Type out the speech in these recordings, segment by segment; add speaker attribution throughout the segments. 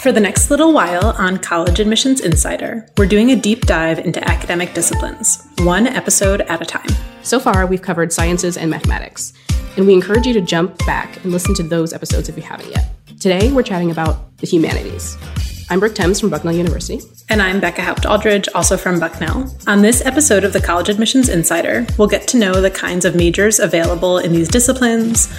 Speaker 1: For the next little while on College Admissions Insider, we're doing a deep dive into academic disciplines, one episode at a time.
Speaker 2: So far, we've covered sciences and mathematics, and we encourage you to jump back and listen to those episodes if you haven't yet. Today, we're chatting about the humanities. I'm Brooke Thames from Bucknell University.
Speaker 1: And I'm Becca Haupt Aldridge, also from Bucknell. On this episode of the College Admissions Insider, we'll get to know the kinds of majors available in these disciplines,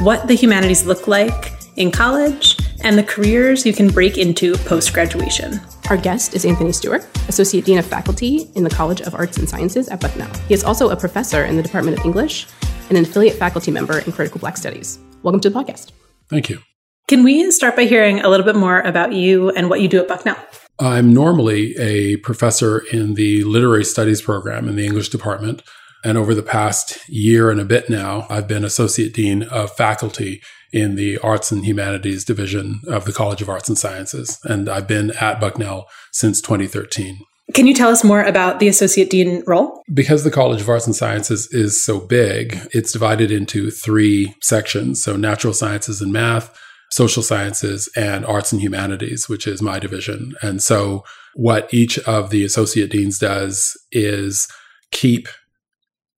Speaker 1: what the humanities look like in college, and the careers you can break into post graduation.
Speaker 2: Our guest is Anthony Stewart, Associate Dean of Faculty in the College of Arts and Sciences at Bucknell. He is also a professor in the Department of English and an affiliate faculty member in Critical Black Studies. Welcome to the podcast.
Speaker 3: Thank you.
Speaker 1: Can we start by hearing a little bit more about you and what you do at Bucknell?
Speaker 3: I'm normally a professor in the literary studies program in the English department. And over the past year and a bit now, I've been associate dean of faculty in the Arts and Humanities Division of the College of Arts and Sciences. And I've been at Bucknell since 2013.
Speaker 1: Can you tell us more about the Associate Dean role?
Speaker 3: Because the College of Arts and Sciences is so big, it's divided into three sections. So natural sciences and math, social sciences, and arts and humanities, which is my division. And so what each of the associate deans does is keep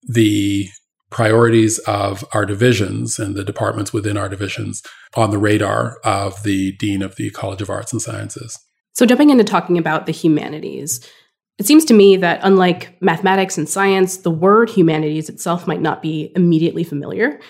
Speaker 3: the priorities of our divisions and the departments within our divisions on the radar of the Dean of the College of Arts and Sciences.
Speaker 2: So, jumping into talking about the humanities, it seems to me that unlike mathematics and science, the word humanities itself might not be immediately familiar.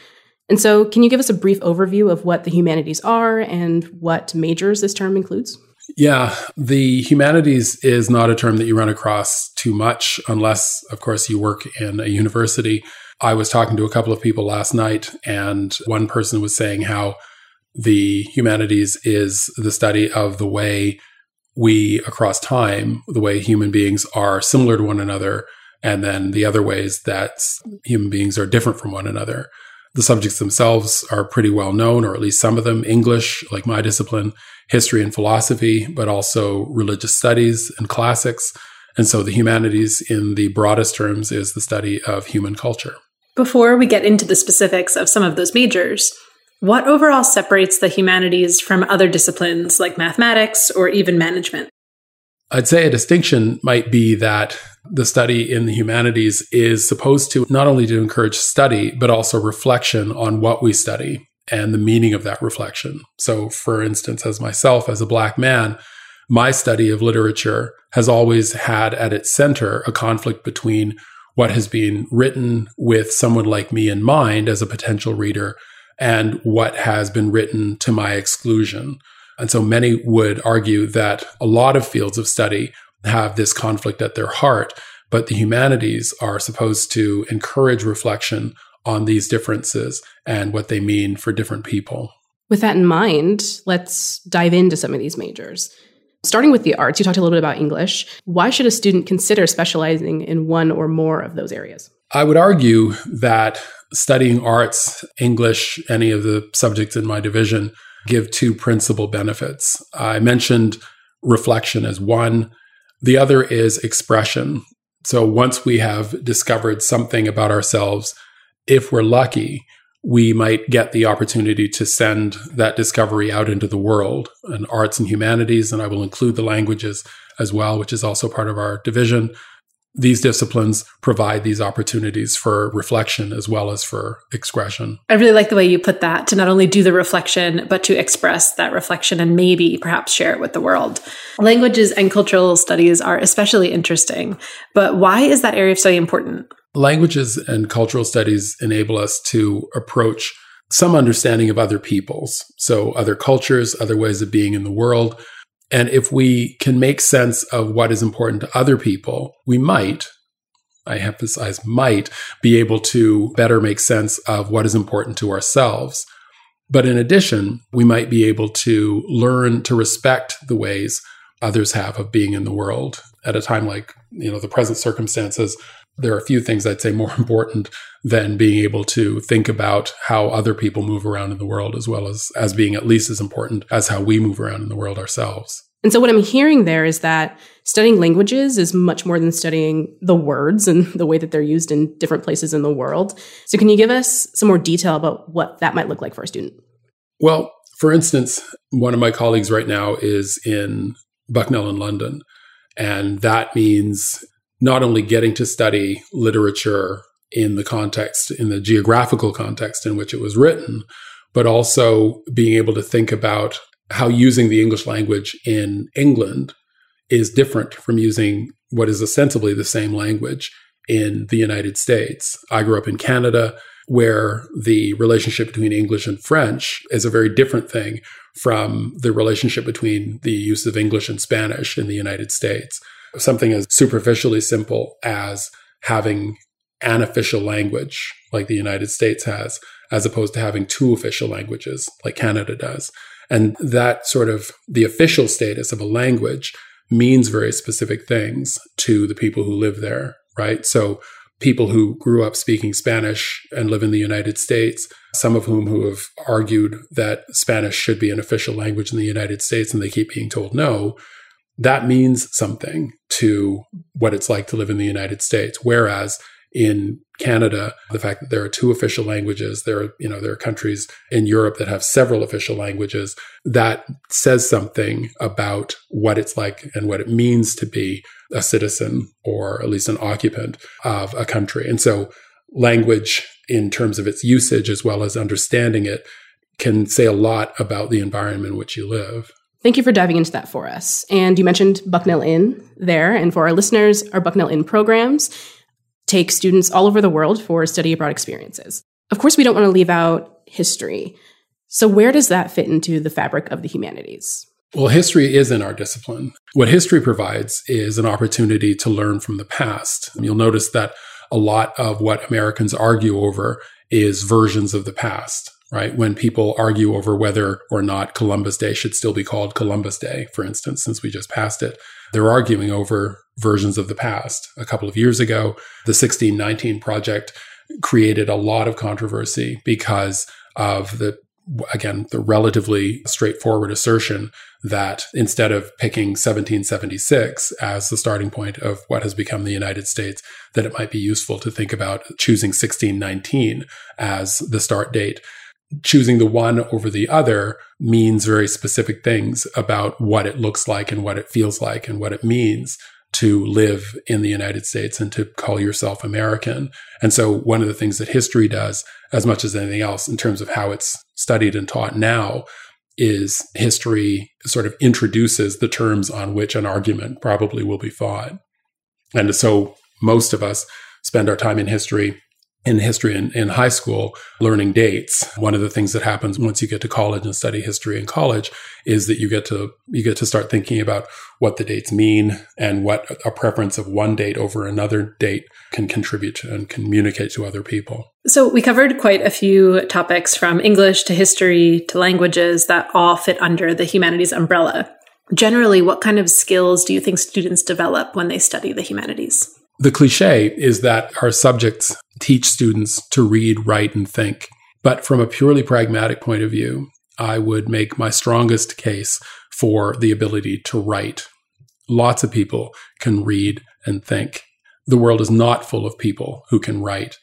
Speaker 2: And so, can you give us a brief overview of what the humanities are and what majors this term includes?
Speaker 3: Yeah, the humanities is not a term that you run across too much unless, of course, you work in a university. I was talking to a couple of people last night, and one person was saying how the humanities is the study of the way we, across time, the way human beings are similar to one another, and then the other ways that human beings are different from one another. The subjects themselves are pretty well known, or at least some of them English, like my discipline, history and philosophy, but also religious studies and classics. And so the humanities, in the broadest terms, is the study of human culture.
Speaker 1: Before we get into the specifics of some of those majors, what overall separates the humanities from other disciplines like mathematics or even management?
Speaker 3: I'd say a distinction might be that the study in the humanities is supposed to not only to encourage study, but also reflection on what we study and the meaning of that reflection. So, for instance, as myself, as a black man, my study of literature has always had at its center a conflict between what has been written with someone like me in mind as a potential reader and what has been written to my exclusion. And so many would argue that a lot of fields of study have this conflict at their heart, but the humanities are supposed to encourage reflection on these differences and what they mean for different people.
Speaker 2: With that in mind, let's dive into some of these majors. Starting with the arts, you talked a little bit about English. Why should a student consider specializing in one or more of those areas?
Speaker 3: I would argue that studying arts, English, any of the subjects in my division give two principal benefits. I mentioned reflection as one, the other is expression. So once we have discovered something about ourselves, if we're lucky, we might get the opportunity to send that discovery out into the world and arts and humanities. And I will include the languages as well, which is also part of our division. These disciplines provide these opportunities for reflection as well as for expression.
Speaker 1: I really like the way you put that to not only do the reflection, but to express that reflection and maybe perhaps share it with the world. Languages and cultural studies are especially interesting, but why is that area so important?
Speaker 3: Languages and cultural studies enable us to approach some understanding of other peoples. So, other cultures, other ways of being in the world. And if we can make sense of what is important to other people, we might, I emphasize might, be able to better make sense of what is important to ourselves. But in addition, we might be able to learn to respect the ways others have of being in the world at a time like, you know, the present circumstances there are a few things I'd say more important than being able to think about how other people move around in the world as well as as being at least as important as how we move around in the world ourselves.
Speaker 2: And so what I'm hearing there is that studying languages is much more than studying the words and the way that they're used in different places in the world. So can you give us some more detail about what that might look like for a student?
Speaker 3: Well, For instance, one of my colleagues right now is in Bucknell in London. And that means not only getting to study literature in the context, in the geographical context in which it was written, but also being able to think about how using the English language in England is different from using what is ostensibly the same language in the United States. I grew up in Canada, where the relationship between English and French is a very different thing from the relationship between the use of English and Spanish in the United States. Something as superficially simple as having an official language like the United States has, as opposed to having two official languages like Canada does. And that sort of the official status of a language means very specific things to the people who live there, right? So people who grew up speaking Spanish and live in the United States, some of whom who have argued that Spanish should be an official language in the United States and they keep being told no, that means something to what it's like to live in the United States. Whereas in Canada, the fact that there are two official languages, there are, you know, there are countries in Europe that have several official languages, that says something about what it's like and what it means to be a citizen or at least an occupant of a country. And so language in terms of its usage as well as understanding it can say a lot about the environment in which you live.
Speaker 2: Thank you for diving into that for us. And you mentioned Bucknell in there. And for our listeners, our Bucknell in programs take students all over the world for study abroad experiences. Of course, we don't want to leave out history. So, where does that fit into the fabric of the humanities?
Speaker 3: Well, history is in our discipline. What history provides is an opportunity to learn from the past. You'll notice that a lot of what Americans argue over is versions of the past, right? When people argue over whether or not Columbus Day should still be called Columbus Day, for instance, since we just passed it, they're arguing over versions of the past. A couple of years ago, the 1619 Project created a lot of controversy because of the again, the relatively straightforward assertion that instead of picking 1776 as the starting point of what has become the United States, that it might be useful to think about choosing 1619 as the start date. Choosing the one over the other means very specific things about what it looks like and what it feels like and what it means to live in the United States and to call yourself American. And so one of the things that history does as much as anything else in terms of how it's studied and taught now is history sort of introduces the terms on which an argument probably will be fought. And so most of us spend our time in history in history in, in high school learning dates. One of the things that happens once you get to college and study history in college is that you get to you get to start thinking about what the dates mean and what a preference of one date over another date can contribute to and communicate to other people.
Speaker 1: So we covered quite a few topics from english to history to languages that all fit under the humanities umbrella. Generally what kind of skills do you think students develop when they study the humanities
Speaker 3: the cliche is that our subjects teach students to read, write, and think. But from a purely pragmatic point of view, I would make my strongest case for the ability to write. Lots of people can read and think. The world is not full of people who can write.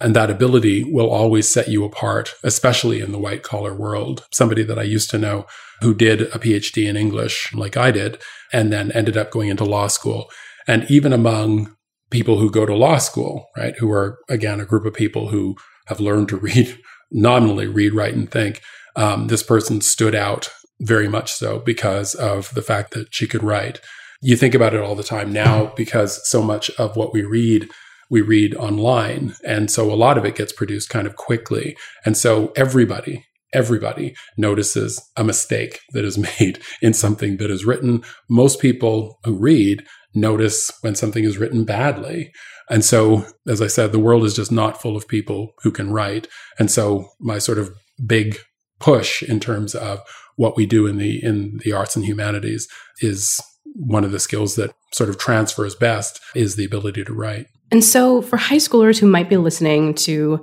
Speaker 3: And that ability will always set you apart, especially in the white collar world. Somebody that I used to know who did a PhD in English, like I did, and then ended up going into law school. And even among people who go to law school, right? Who are, again, a group of people who have learned to read, nominally read, write, and think. Um, this person stood out very much so because of the fact that she could write. You think about it all the time now because so much of what we read, we read online. And so a lot of it gets produced kind of quickly. And so everybody, everybody notices a mistake that is made in something that is written. Most people who read notice when something is written badly. And so, as I said, the world is just not full of people who can write. And so, my sort of big push in terms of what we do in the in the arts and humanities is one of the skills that sort of transfers best is the ability to write.
Speaker 2: And so, for high schoolers who might be listening to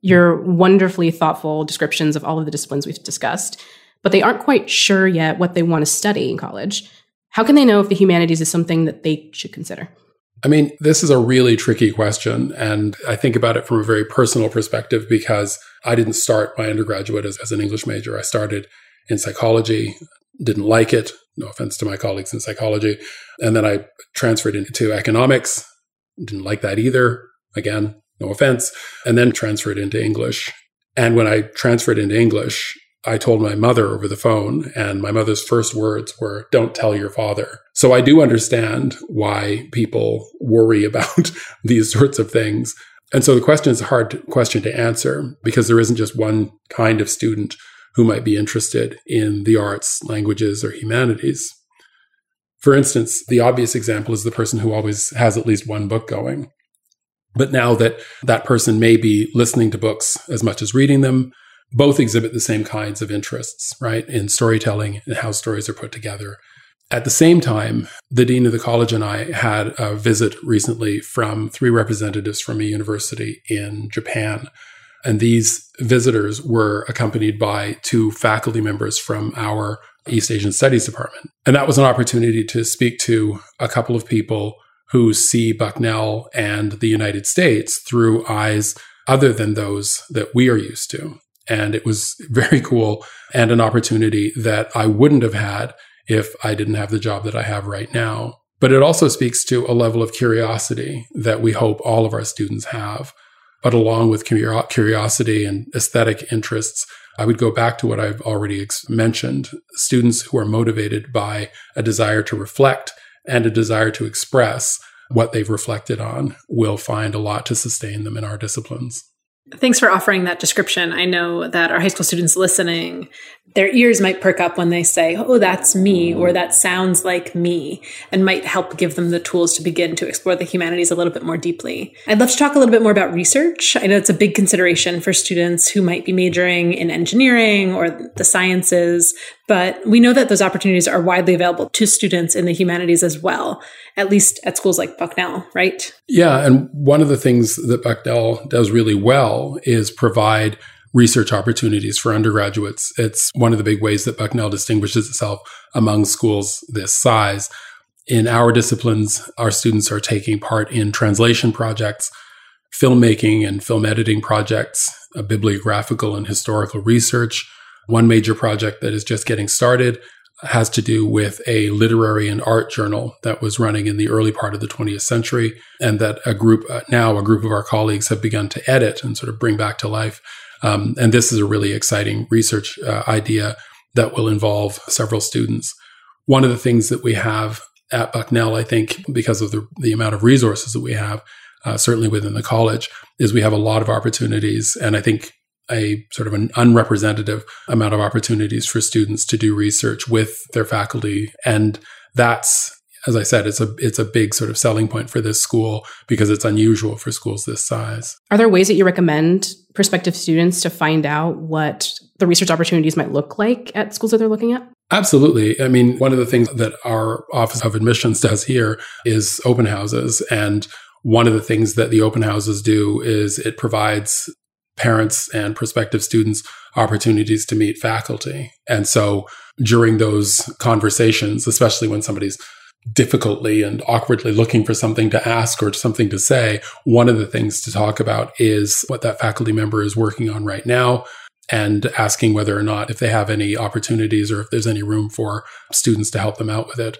Speaker 2: your wonderfully thoughtful descriptions of all of the disciplines we've discussed, but they aren't quite sure yet what they want to study in college, how can they know if the humanities is something that they should consider?
Speaker 3: I mean, this is a really tricky question. And I think about it from a very personal perspective because I didn't start my undergraduate as, as, an English major. I started in psychology, didn't like it. No offense to my colleagues in psychology. And then I transferred into economics, didn't like that either. Again, no offense. And then transferred into English. And when I transferred into English, I told my mother over the phone, and my mother's first words were, Don't tell your father. So I do understand why people worry about these sorts of things. And so the question is a hard question to answer because there isn't just one kind of student who might be interested in the arts, languages, or humanities. For instance, the obvious example is the person who always has at least one book going. But now that that person may be listening to books as much as reading them, both exhibit the same kinds of interests, right, in storytelling and how stories are put together. At the same time, the dean of the college and I had a visit recently from three representatives from a university in Japan. And these visitors were accompanied by two faculty members from our East Asian Studies Department. And that was an opportunity to speak to a couple of people who see Bucknell and the United States through eyes other than those that we are used to. And it was very cool and an opportunity that I wouldn't have had if I didn't have the job that I have right now. But it also speaks to a level of curiosity that we hope all of our students have. But along with curiosity and aesthetic interests, I would go back to what I've already mentioned students who are motivated by a desire to reflect and a desire to express what they've reflected on will find a lot to sustain them in our disciplines.
Speaker 1: Thanks for offering that description. I know that our high school students listening, their ears might perk up when they say, Oh, that's me, or that sounds like me, and might help give them the tools to begin to explore the humanities a little bit more deeply. I'd love to talk a little bit more about research. I know it's a big consideration for students who might be majoring in engineering or the sciences, but we know that those opportunities are widely available to students in the humanities as well, at least at schools like Bucknell, right?
Speaker 3: Yeah. And one of the things that Bucknell does really well is provide research opportunities for undergraduates. It's one of the big ways that Bucknell distinguishes itself among schools this size. In our disciplines, our students are taking part in translation projects, filmmaking and film editing projects, bibliographical and historical research, one major project that is just getting started has to do with a literary and art journal that was running in the early part of the 20th century, and that a group, uh, now a group of our colleagues, have begun to edit and sort of bring back to life. Um, and this is a really exciting research uh, idea that will involve several students. One of the things that we have at Bucknell, I think, because of the, the amount of resources that we have, uh, certainly within the college, is we have a lot of opportunities. And I think a sort of an unrepresentative amount of opportunities for students to do research with their faculty. And that's, as I said, it's a it's a big sort of selling point for this school because it's unusual for schools this size.
Speaker 2: Are there ways that you recommend prospective students to find out what the research opportunities might look like at schools that they're looking at?
Speaker 3: Absolutely. I mean, one of the things that our Office of Admissions does here is open houses. And one of the things that the open houses do is it provides parents and prospective students opportunities to meet faculty. And so during those conversations, especially when somebody's difficultly and awkwardly looking for something to ask or something to say, one of the things to talk about is what that faculty member is working on right now and asking whether or not if they have any opportunities or if there's any room for students to help them out with it.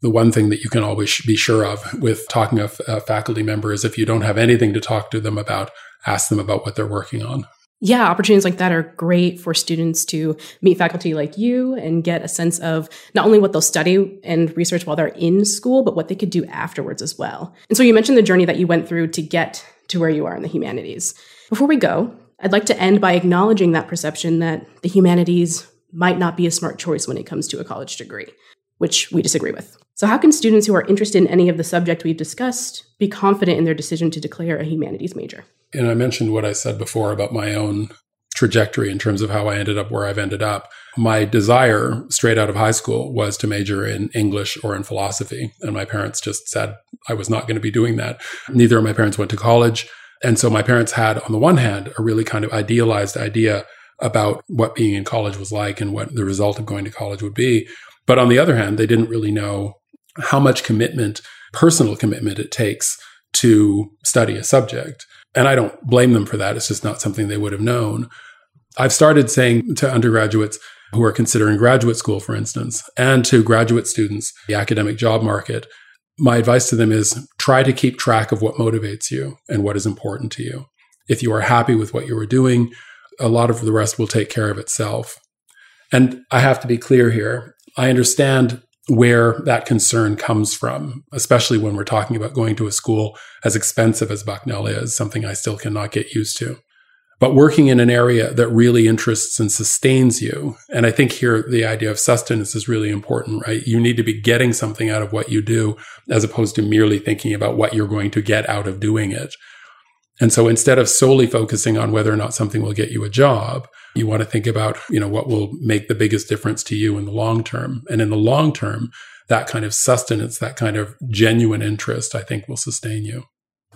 Speaker 3: The one thing that you can always be sure of with talking of a faculty member is if you don't have anything to talk to them about, ask them about what they're working on.
Speaker 2: Yeah, opportunities like that are great for students to meet faculty like you and get a sense of not only what they'll study and research while they're in school, but what they could do afterwards as well. And so you mentioned the journey that you went through to get to where you are in the humanities. Before we go, I'd like to end by acknowledging that perception that the humanities might not be a smart choice when it comes to a college degree, which we disagree with. So, how can students who are interested in any of the subject we've discussed be confident in their decision to declare a humanities major?
Speaker 3: And I mentioned what I said before about my own trajectory in terms of how I ended up where I've ended up. My desire straight out of high school was to major in English or in philosophy. And my parents just said I was not going to be doing that. Neither of my parents went to college. And so my parents had, on the one hand, a really kind of idealized idea about what being in college was like and what the result of going to college would be. But on the other hand, they didn't really know how much commitment, personal commitment it takes to study a subject. And I don't blame them for that. It's just not something they would have known. I've started saying to undergraduates who are considering graduate school, for instance, and to graduate students, the academic job market, my advice to them is try to keep track of what motivates you and what is important to you. If you are happy with what you are doing, a lot of the rest will take care of itself. And I have to be clear here. I understand where that concern comes from, especially when we're talking about going to a school as expensive as Bucknell is, something I still cannot get used to. But working in an area that really interests and sustains you. And I think here the idea of sustenance is really important, right? You need to be getting something out of what you do as opposed to merely thinking about what you're going to get out of doing it. And so instead of solely focusing on whether or not something will get you a job, you want to think about, you know, what will make the biggest difference to you in the long term. And in the long term, that kind of sustenance, that kind of genuine interest, I think will sustain you.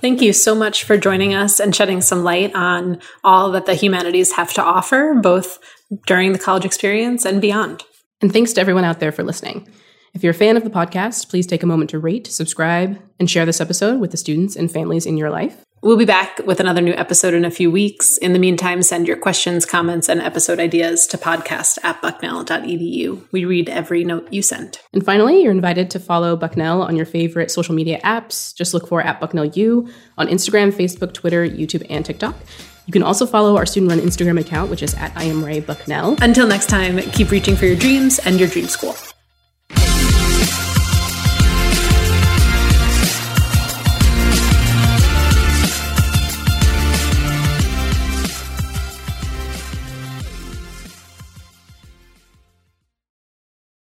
Speaker 1: Thank you so much for joining us and shedding some light on all that the humanities have to offer, both during the college experience and beyond.
Speaker 2: And thanks to everyone out there for listening. If you're a fan of the podcast, please take a moment to rate, subscribe, and share this episode with the students and families in your life.
Speaker 1: We'll be back with another new episode in a few weeks. In the meantime, send your questions, comments, and episode ideas to podcast at bucknell.edu. We read every note you send.
Speaker 2: And finally, you're invited to follow Bucknell on your favorite social media apps. Just look for at Bucknell U on Instagram, Facebook, Twitter, YouTube, and TikTok. You can also follow our student run Instagram account, which is at I am Ray Bucknell.
Speaker 1: Until next time, keep reaching for your dreams and your dream school.